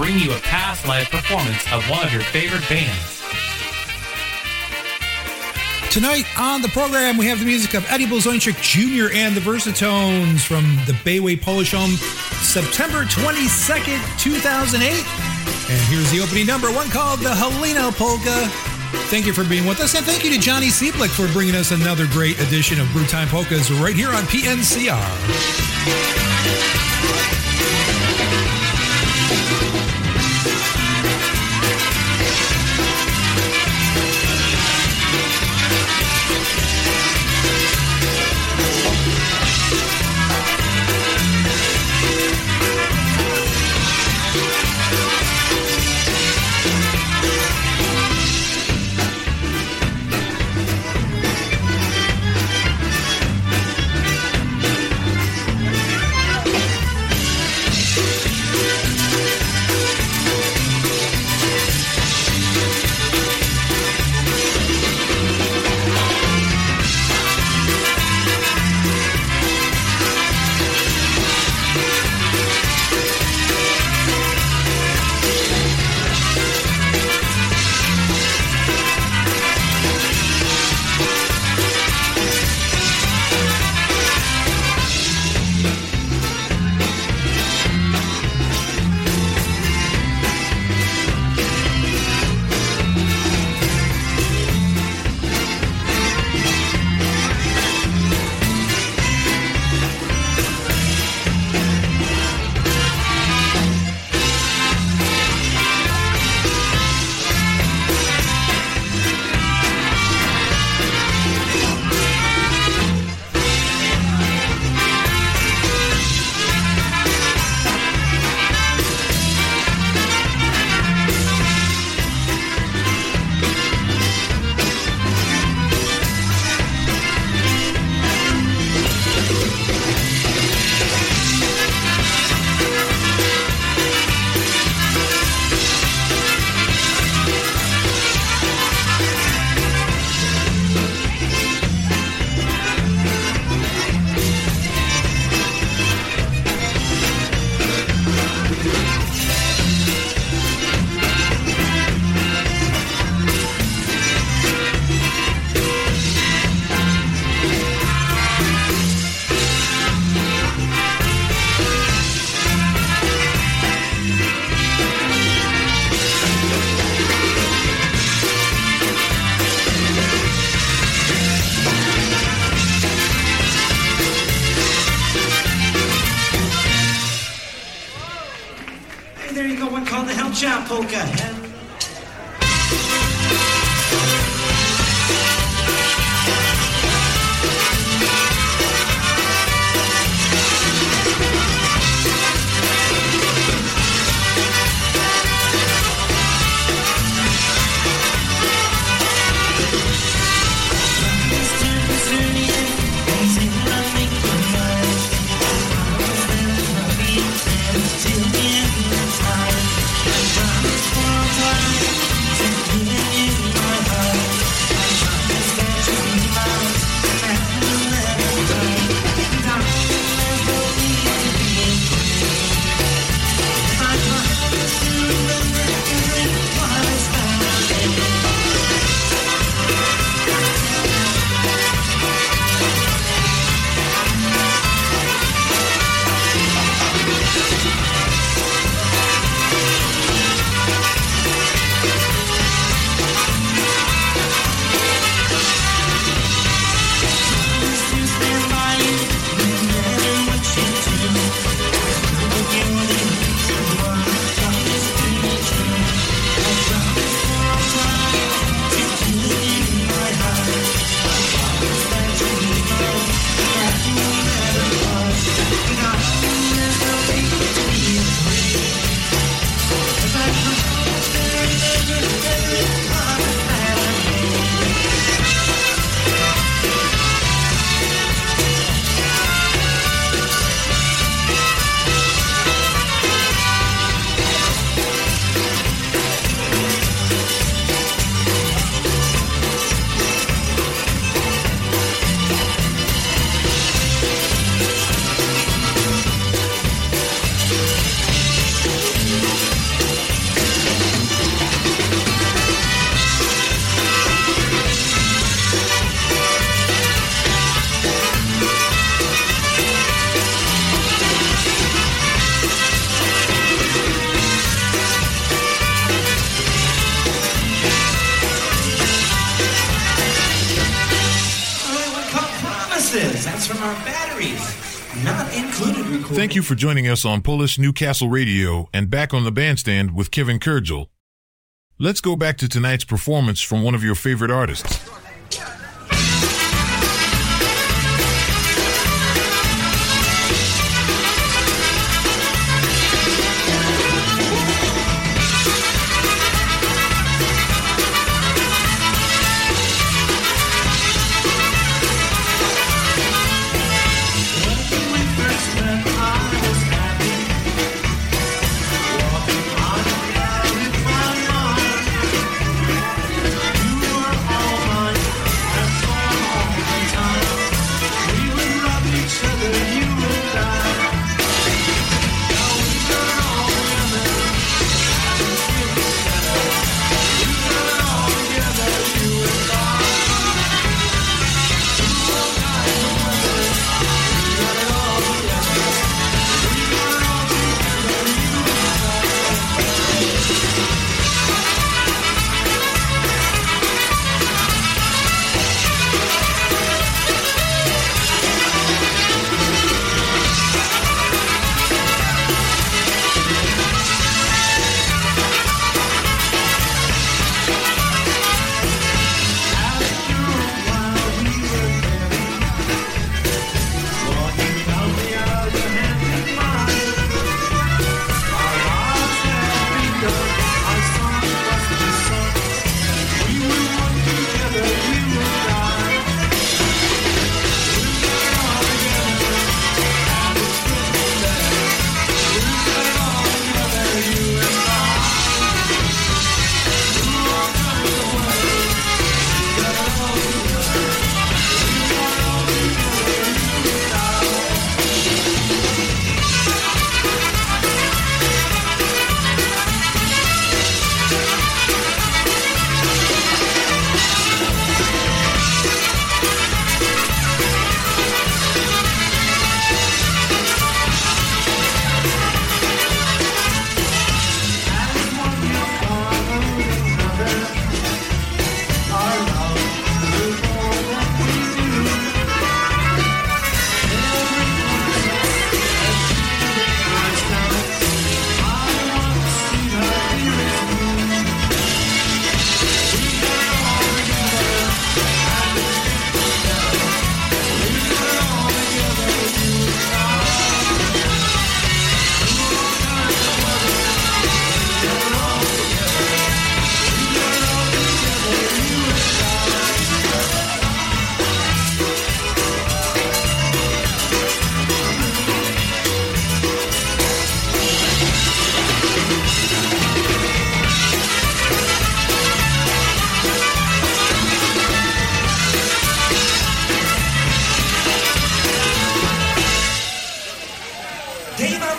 bring you a past live performance of one of your favorite bands. Tonight on the program, we have the music of Eddie Blazonczyk Jr. and the Versatones from the Bayway Polish Home, September 22nd, 2008. And here's the opening number, one called the Helena Polka. Thank you for being with us, and thank you to Johnny Seeblick for bringing us another great edition of Brew Time Polkas right here on PNCR. Thank you for joining us on Polish Newcastle Radio and back on the bandstand with Kevin Kurdziel. Let's go back to tonight's performance from one of your favorite artists.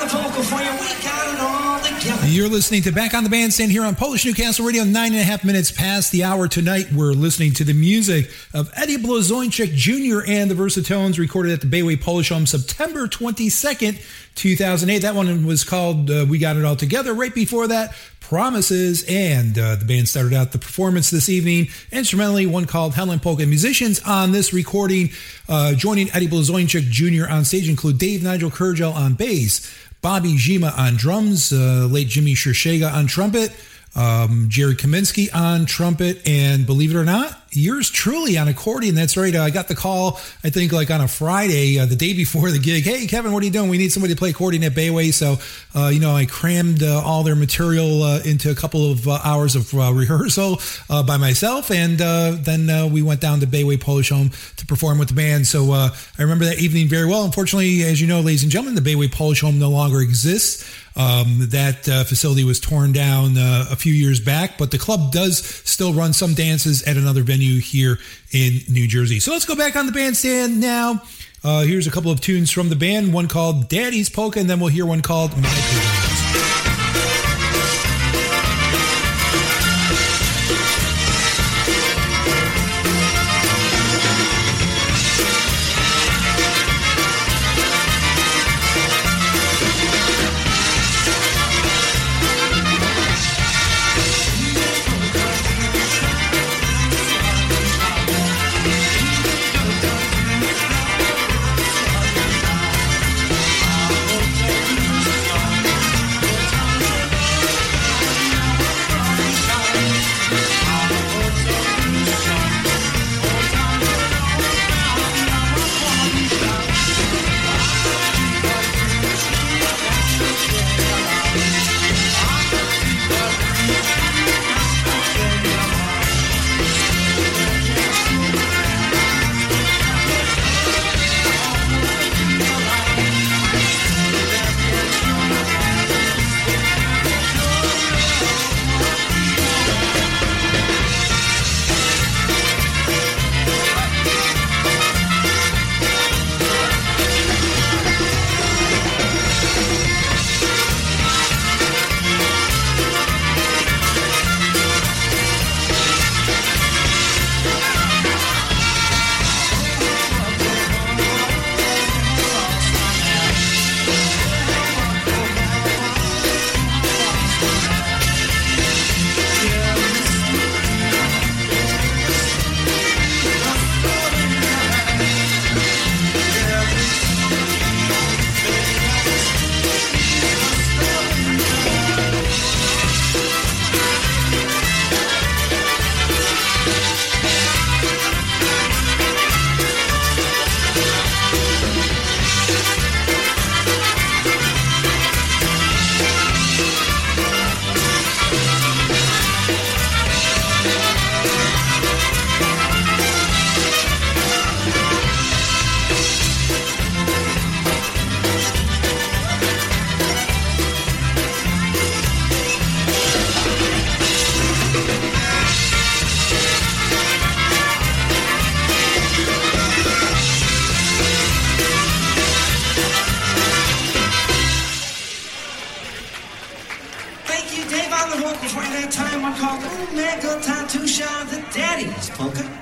The vocal for you. We got it all together. You're listening to Back on the Bandstand here on Polish Newcastle Radio, nine and a half minutes past the hour tonight. We're listening to the music of Eddie Blazończyk Jr. and the Versatones, recorded at the Bayway Polish Home September 22nd, 2008. That one was called uh, We Got It All Together. Right before that, Promises, and uh, the band started out the performance this evening instrumentally, one called Helen Polka. Musicians on this recording uh, joining Eddie Blazończyk Jr. on stage include Dave Nigel Kurdziel on bass, Bobby Jima on drums, uh, late Jimmy Shershega on trumpet, um, Jerry Kaminsky on trumpet, and believe it or not, yours truly on accordion. That's right. Uh, I got the call, I think, like on a Friday, uh, the day before the gig. Hey, Kevin, what are you doing? We need somebody to play accordion at Bayway. So, uh, you know, I crammed uh, all their material uh, into a couple of uh, hours of rehearsal by myself. And then we went down to Bayway Polish Home to perform with the band. So I remember that evening very well. Unfortunately, as you know, ladies and gentlemen, the Bayway Polish Home no longer exists. Um, that uh, facility was torn down uh, a few years back, but the club does still run some dances at another venue here in New Jersey. So let's go back on the bandstand now. Uh, here's a couple of tunes from the band, one called Daddy's Polka, and then we'll hear one called My Please. on the hook, and that time I'm called Old Man Good Time Daddy's Poker.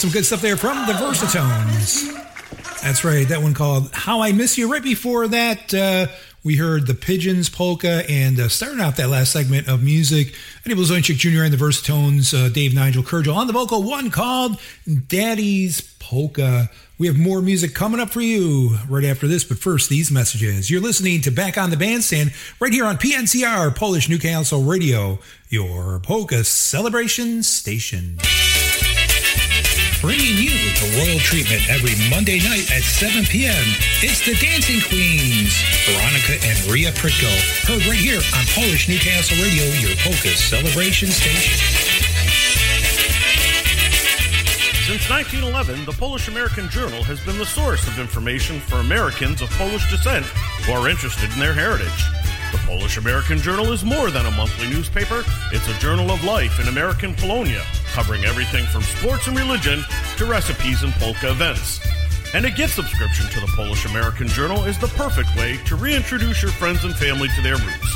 Some good stuff there from the Versatones. That's right. That one called How I Miss You. Right before that, uh, we heard the Pigeons polka and uh, starting off that last segment of music, Eddie Blazonczyk Jr. and the Versatones, uh, Dave Nigel Kurdziel on the vocal, one called Daddy's Polka. We have more music coming up for you right after this, but first, these messages. You're listening to Back on the Bandstand right here on PNCR, Polish Newcastle Radio, your polka celebration station. Bringing you the royal treatment every Monday night at 7 p.m. It's the Dancing Queens, Veronica and Ria Pritko. Heard right here on Polish Newcastle Radio, your polka celebration station. Since 1911, the Polish American Journal has been the source of information for Americans of Polish descent who are interested in their heritage. The Polish American Journal is more than a monthly newspaper, it's a journal of life in American Polonia, covering everything from sports and religion to recipes and polka events. And a gift subscription to the Polish American Journal is the perfect way to reintroduce your friends and family to their roots.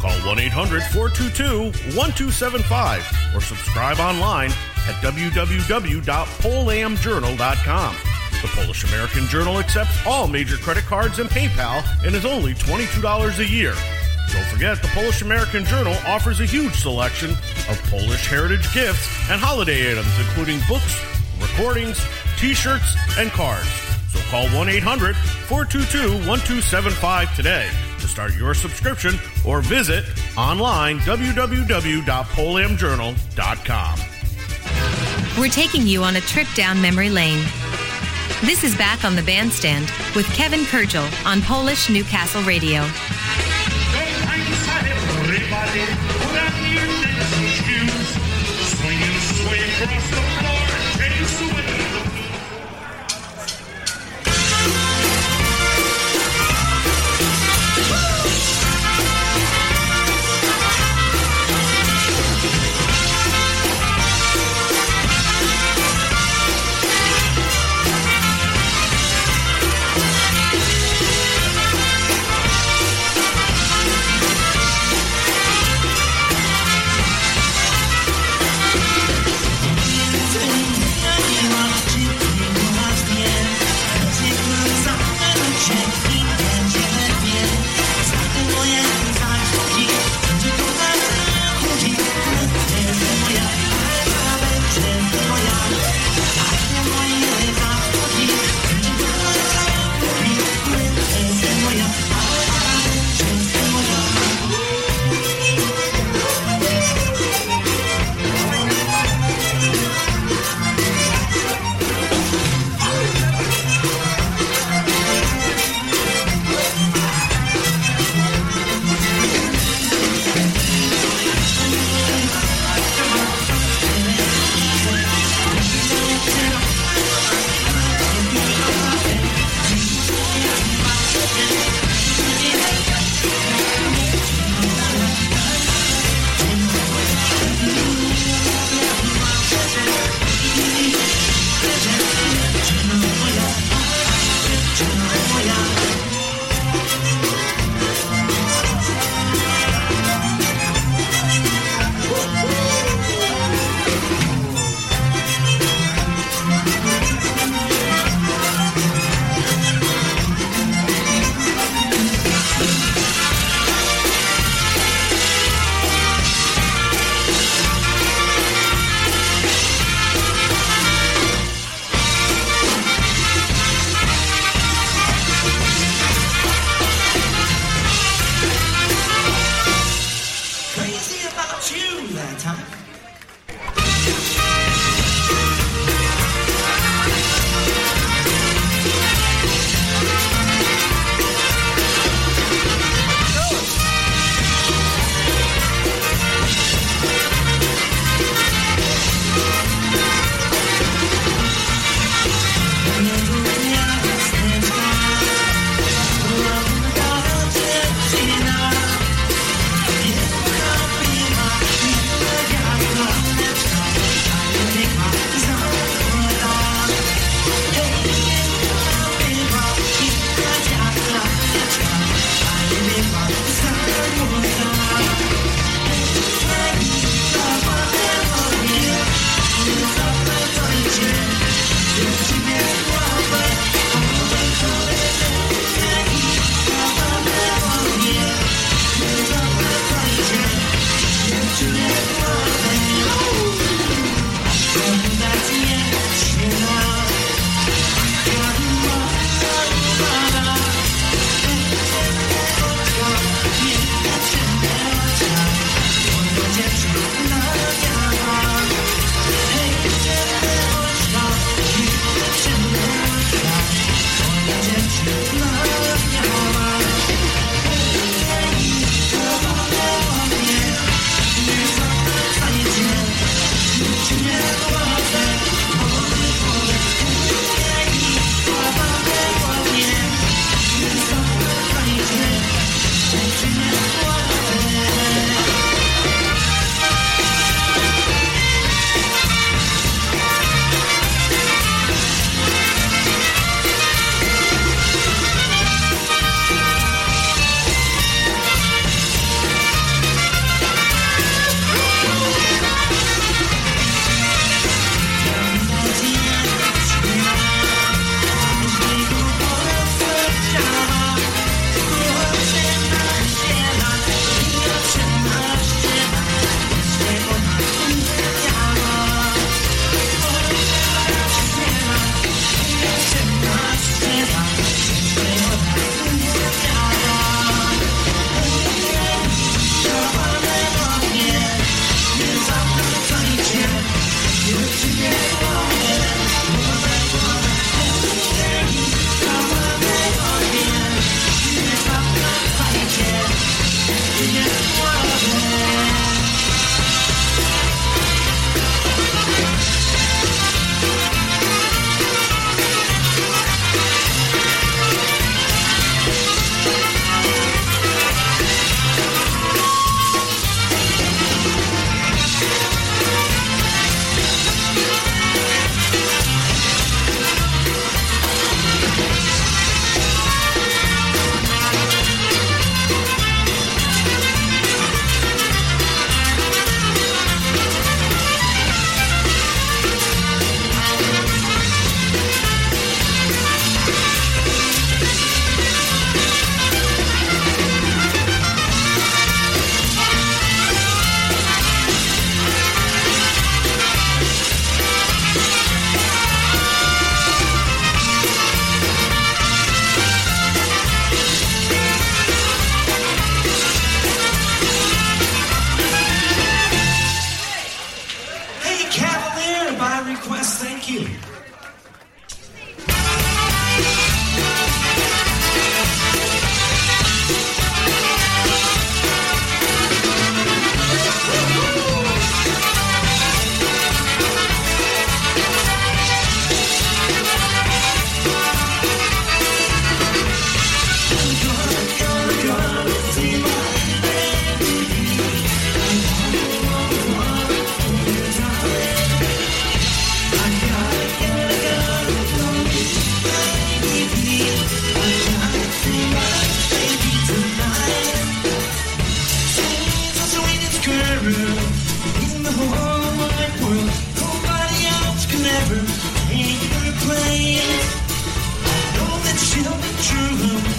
Call 1 800 422 1275 or subscribe online at www.polamjournal.com. The Polish American Journal accepts all major credit cards and PayPal and is only $22 a year. Don't forget, the Polish American Journal offers a huge selection of Polish heritage gifts and holiday items, including books, recordings, t shirts, and cards. So call 1 800 422 1275 today to start your subscription or visit online www.polamjournal.com. We're taking you on a trip down memory lane. This is Back on the Bandstand with Kevin Kurdziel on Polish Newcastle Radio.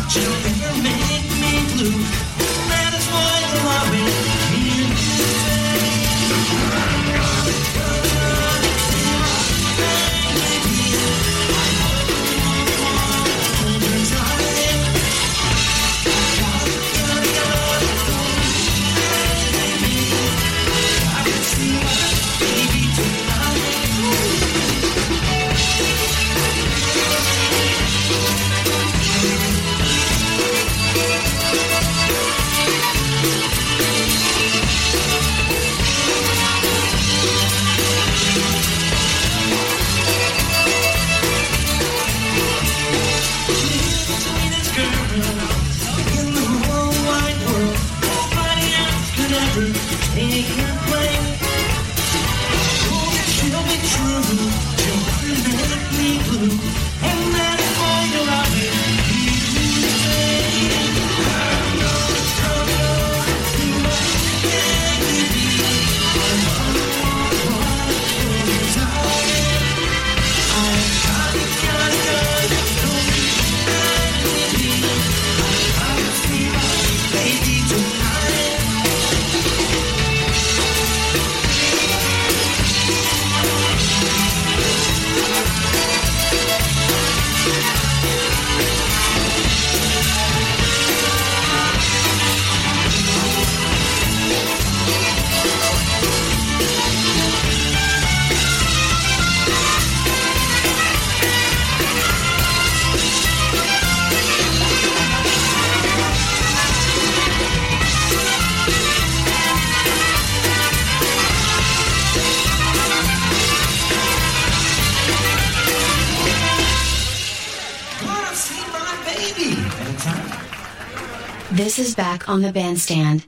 True, This is back on the bandstand.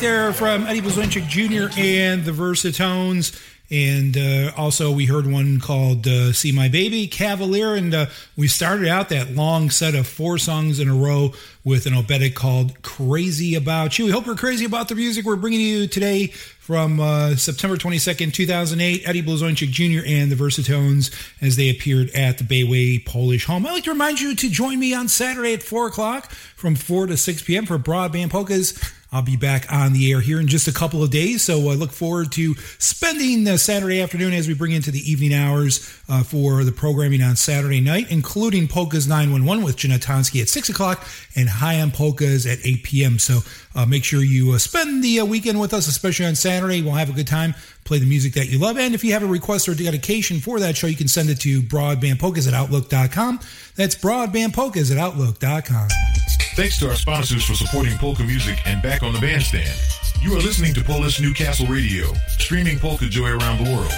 Right there from Eddie Blazonczyk Jr. and the Versatones. And uh, also, we heard one called uh, See My Baby, Cavalier. And uh, we started out that long set of four songs in a row with an oberek called Crazy About You. We hope you're crazy about the music we're bringing you today from uh, September 22nd, 2008. Eddie Blazonczyk Jr. and the Versatones as they appeared at the Bayway Polish Home. I'd like to remind you to join me on Saturday at 4 o'clock from 4 to 6 p.m. for Broadband Polkas. I'll be back on the air here in just a couple of days, so I look forward to spending the Saturday afternoon as we bring into the evening hours uh, for the programming on Saturday night, including Polkas 911 with Jeanette at 6 o'clock and High on Polkas at 8 p.m. So uh, make sure you uh, spend the uh, weekend with us, especially on Saturday. We'll have a good time, play the music that you love. And if you have a request or dedication for that show, you can send it to broadbandpolkas at outlook.com. That's broadbandpolkas at outlook.com. Thanks to our sponsors for supporting polka music and back on the bandstand. You are listening to Polish Newcastle Radio, streaming polka joy around the world.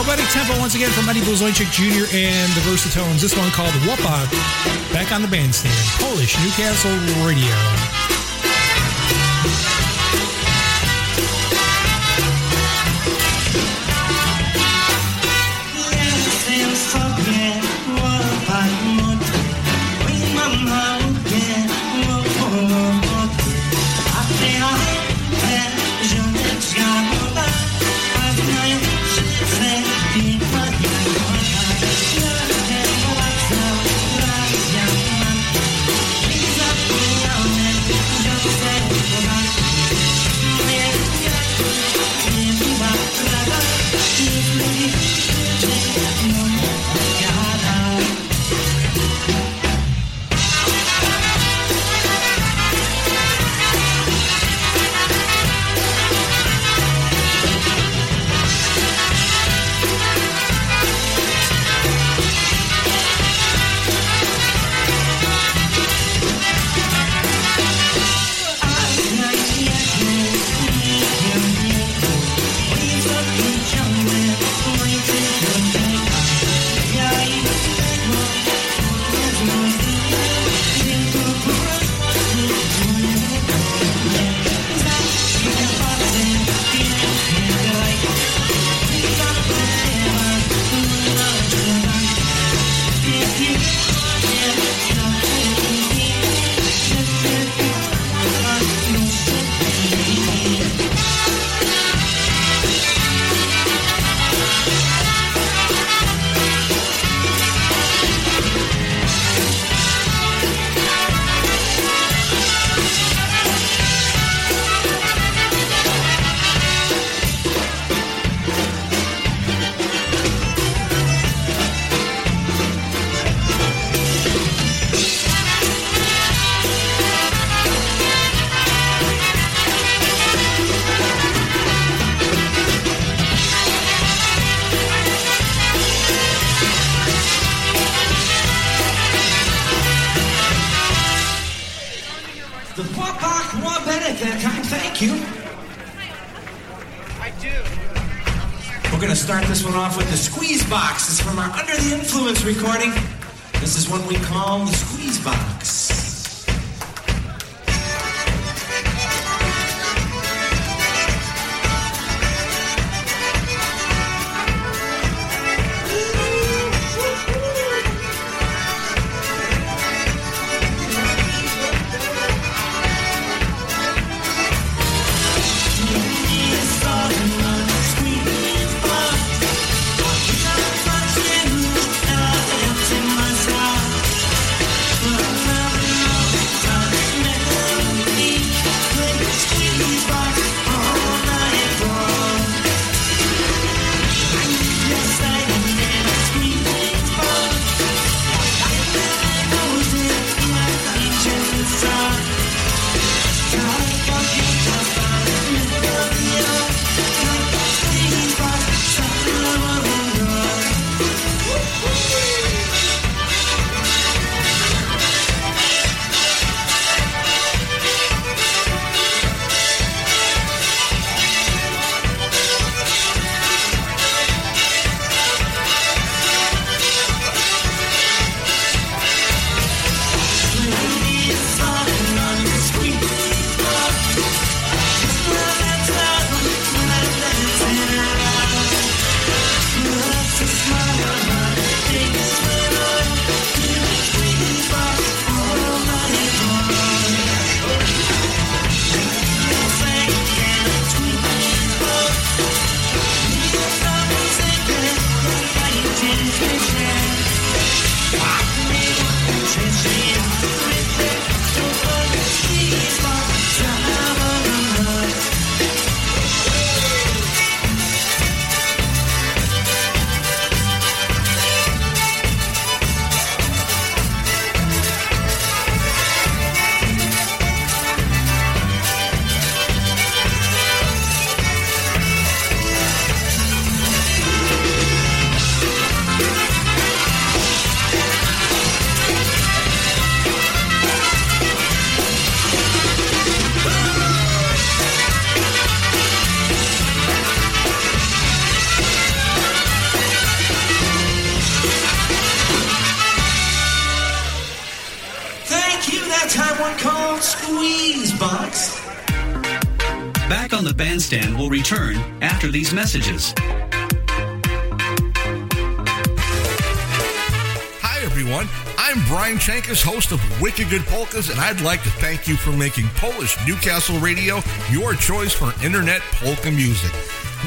Oberek tempo once again from Eddie Blazonczyk Jr. and the Versatones. This one called Łopak. Back on the bandstand. Polish Newcastle Radio. These messages. Hi, everyone. I'm Brian Chankus, host of Wicked Good Polkas, and I'd like to thank you for making Polish Newcastle Radio your choice for internet polka music.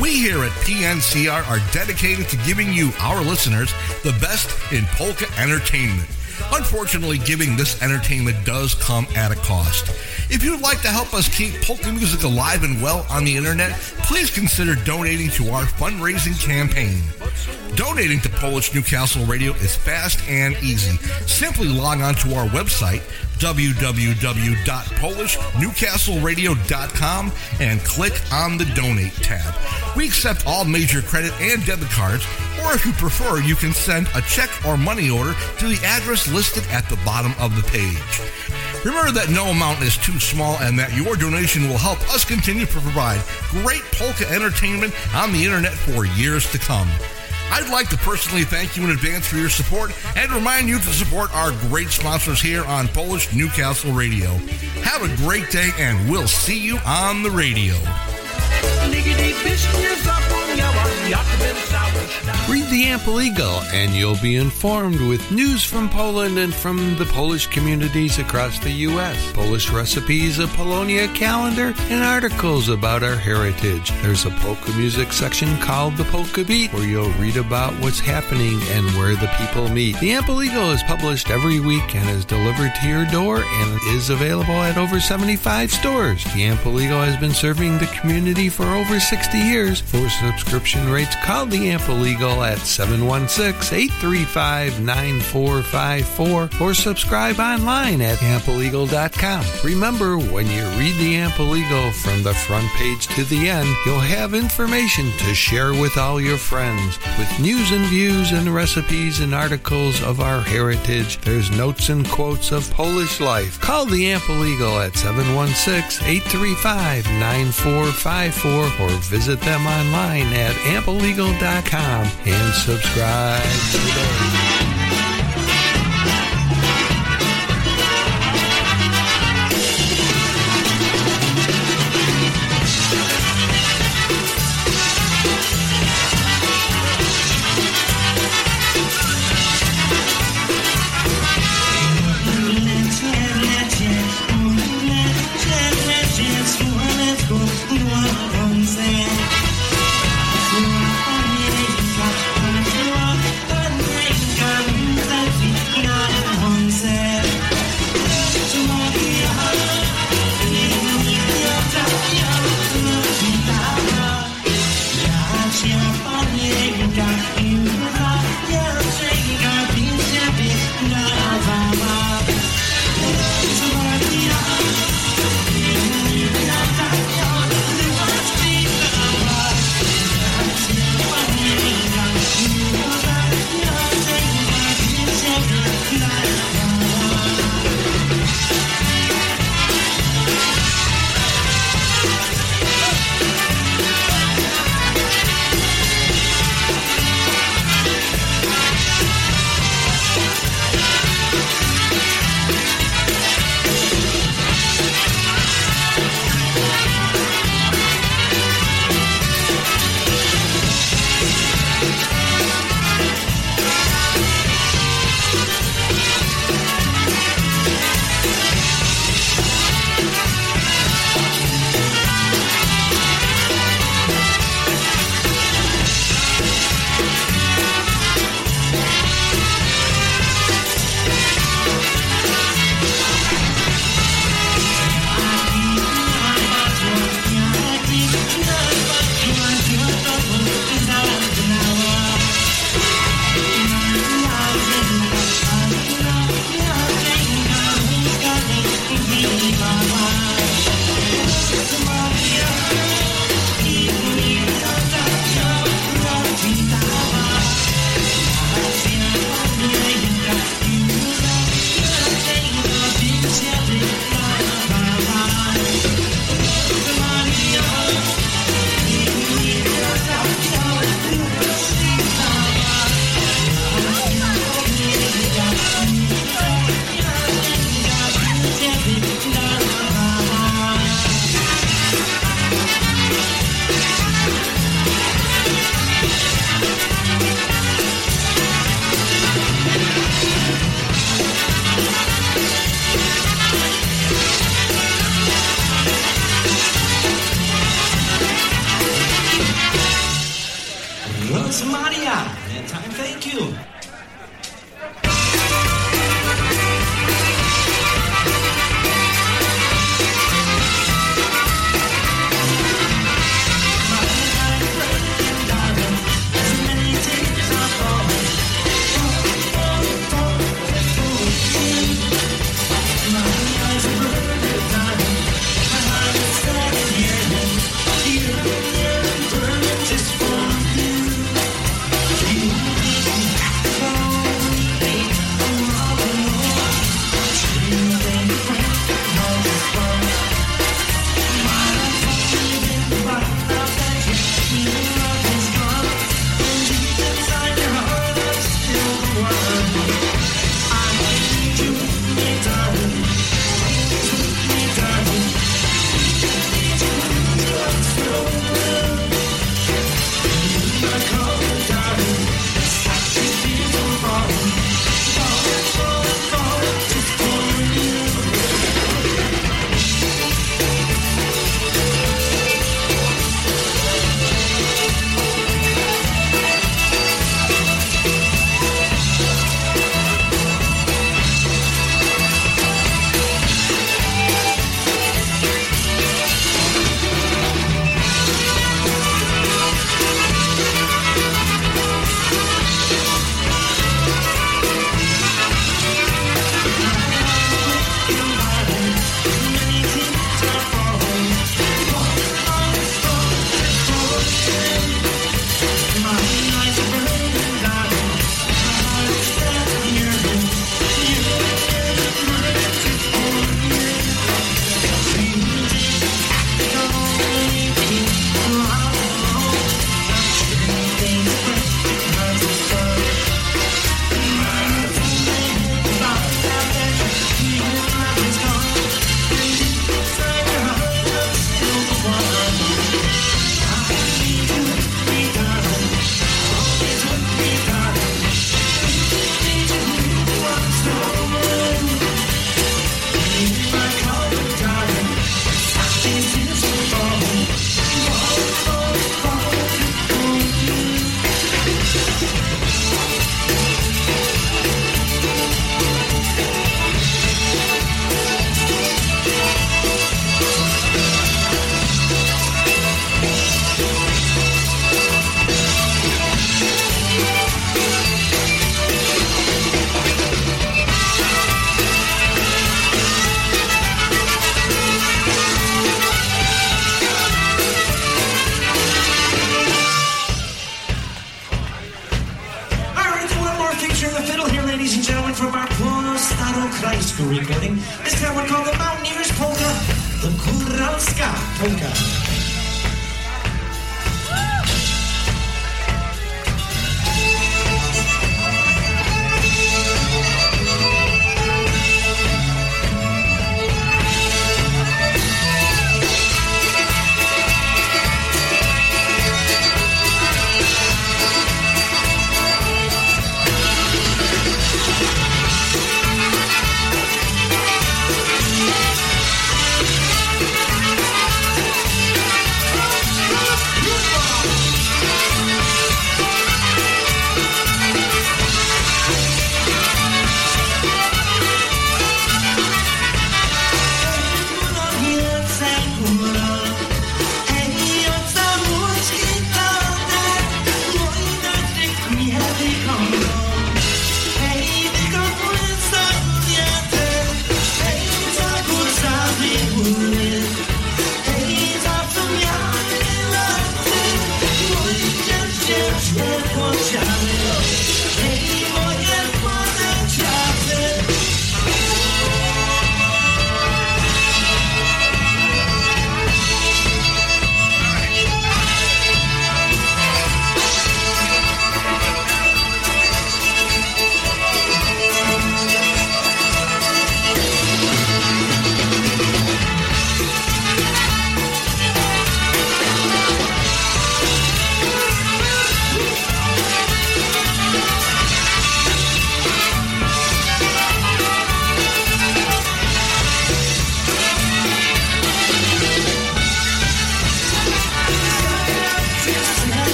We here at PNCR are dedicated to giving you, our listeners, the best in polka entertainment. Unfortunately, giving this entertainment does come at a cost. If you'd like to help us keep polka music alive and well on the internet, please consider donating to our fundraising campaign. Donating to Polish Newcastle Radio is fast and easy. Simply log on to our website, www.polishnewcastleradio.com, and click on the Donate tab. We accept all major credit and debit cards, or if you prefer, you can send a check or money order to the address listed at the bottom of the page. Remember that no amount is too small and that your donation will help us continue to provide great polka entertainment on the internet for years to come. I'd like to personally thank you in advance for your support and remind you to support our great sponsors here on Polish Newcastle Radio. Have a great day and we'll see you on the radio. Read the Am-Pol Eagle and you'll be informed with news from Poland and from the Polish communities across the U.S. Polish recipes, a Polonia calendar, and articles about our heritage. There's a polka music section called the Polka Beat where you'll read about what's happening and where the people meet. The Am-Pol Eagle is published every week and is delivered to your door and is available at over 75 stores. The Am-Pol Eagle has been serving the community for over 60 years. For subscription subscription rates, call the Am-Pol Eagle at 716-835-9454 or subscribe online at ampoleagle.com. Remember, when you read the Am-Pol Eagle from the front page to the end, you'll have information to share with all your friends. With news and views and recipes and articles of our heritage, there's notes and quotes of Polish life. Call the Am-Pol Eagle at 716-835-9454 or visit them online at ampoleagle.com and subscribe today.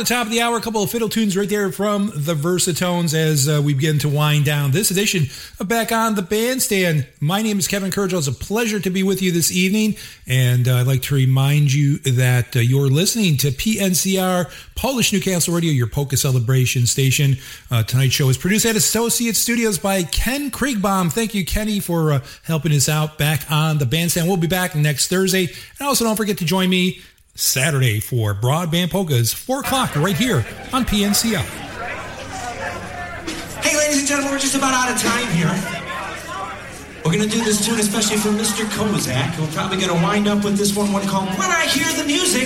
The top of the hour, a couple of fiddle tunes right there from the Versatones as uh, we begin to wind down this edition Back on the Bandstand. My name is Kevin Kurdziel. It's a pleasure to be with you this evening. And uh, I'd like to remind you that uh, you're listening to PNCR Polish Newcastle Radio, your polka celebration station. Uh, tonight's show is produced at Associate Studios by Ken Kriegbaum. Thank you, Kenny, for uh, helping us out back on the bandstand. We'll be back next Thursday. And also, don't forget to join me Saturday for Broadband Polkas, 4 o'clock, right here on PNCR. Hey, ladies and gentlemen, we're just about out of time here. We're gonna do this tune especially for Mr. Kozak. We're probably gonna wind up with this one, one called When I Hear the Music.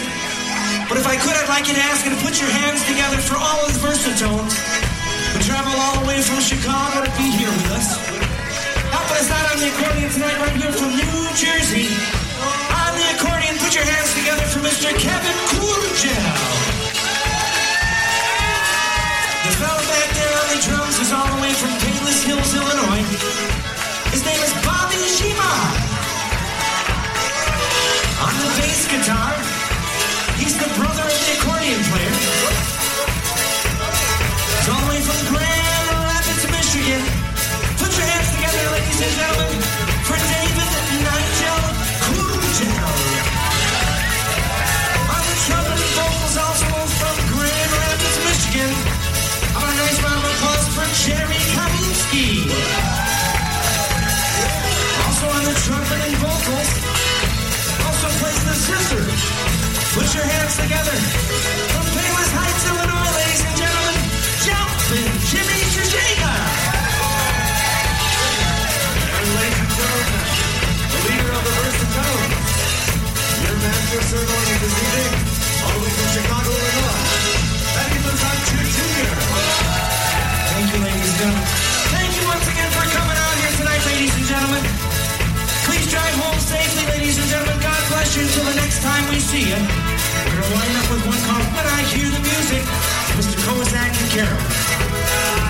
But if I could, I'd like you to ask you to put your hands together for all of the Versatones who travel all the way from Chicago to be here with us. Helping us out on the accordion tonight, right here from New Jersey. Mr. Kevin Kurdziel. The fellow back there on the drums is all the way from Palos Hills, Illinois. His name is Bobby Shima. On the bass guitar, together. From Heights, Illinois, ladies and gentlemen, Jimmy And ladies and gentlemen, the leader of the First your master all the way from Chicago, Illinois, Thank you, ladies and gentlemen. Thank you once again for coming out here tonight, ladies and gentlemen. Please drive home safely, ladies and gentlemen. God bless you until the next time we see you line up with one called When I Hear the Music, Mr. Kozak and Carol.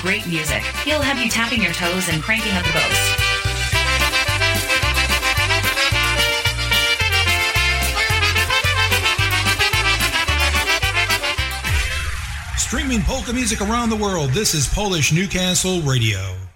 Great music. He'll have you tapping your toes and cranking up the bows. Streaming polka music around the world, this is Polish Newcastle Radio.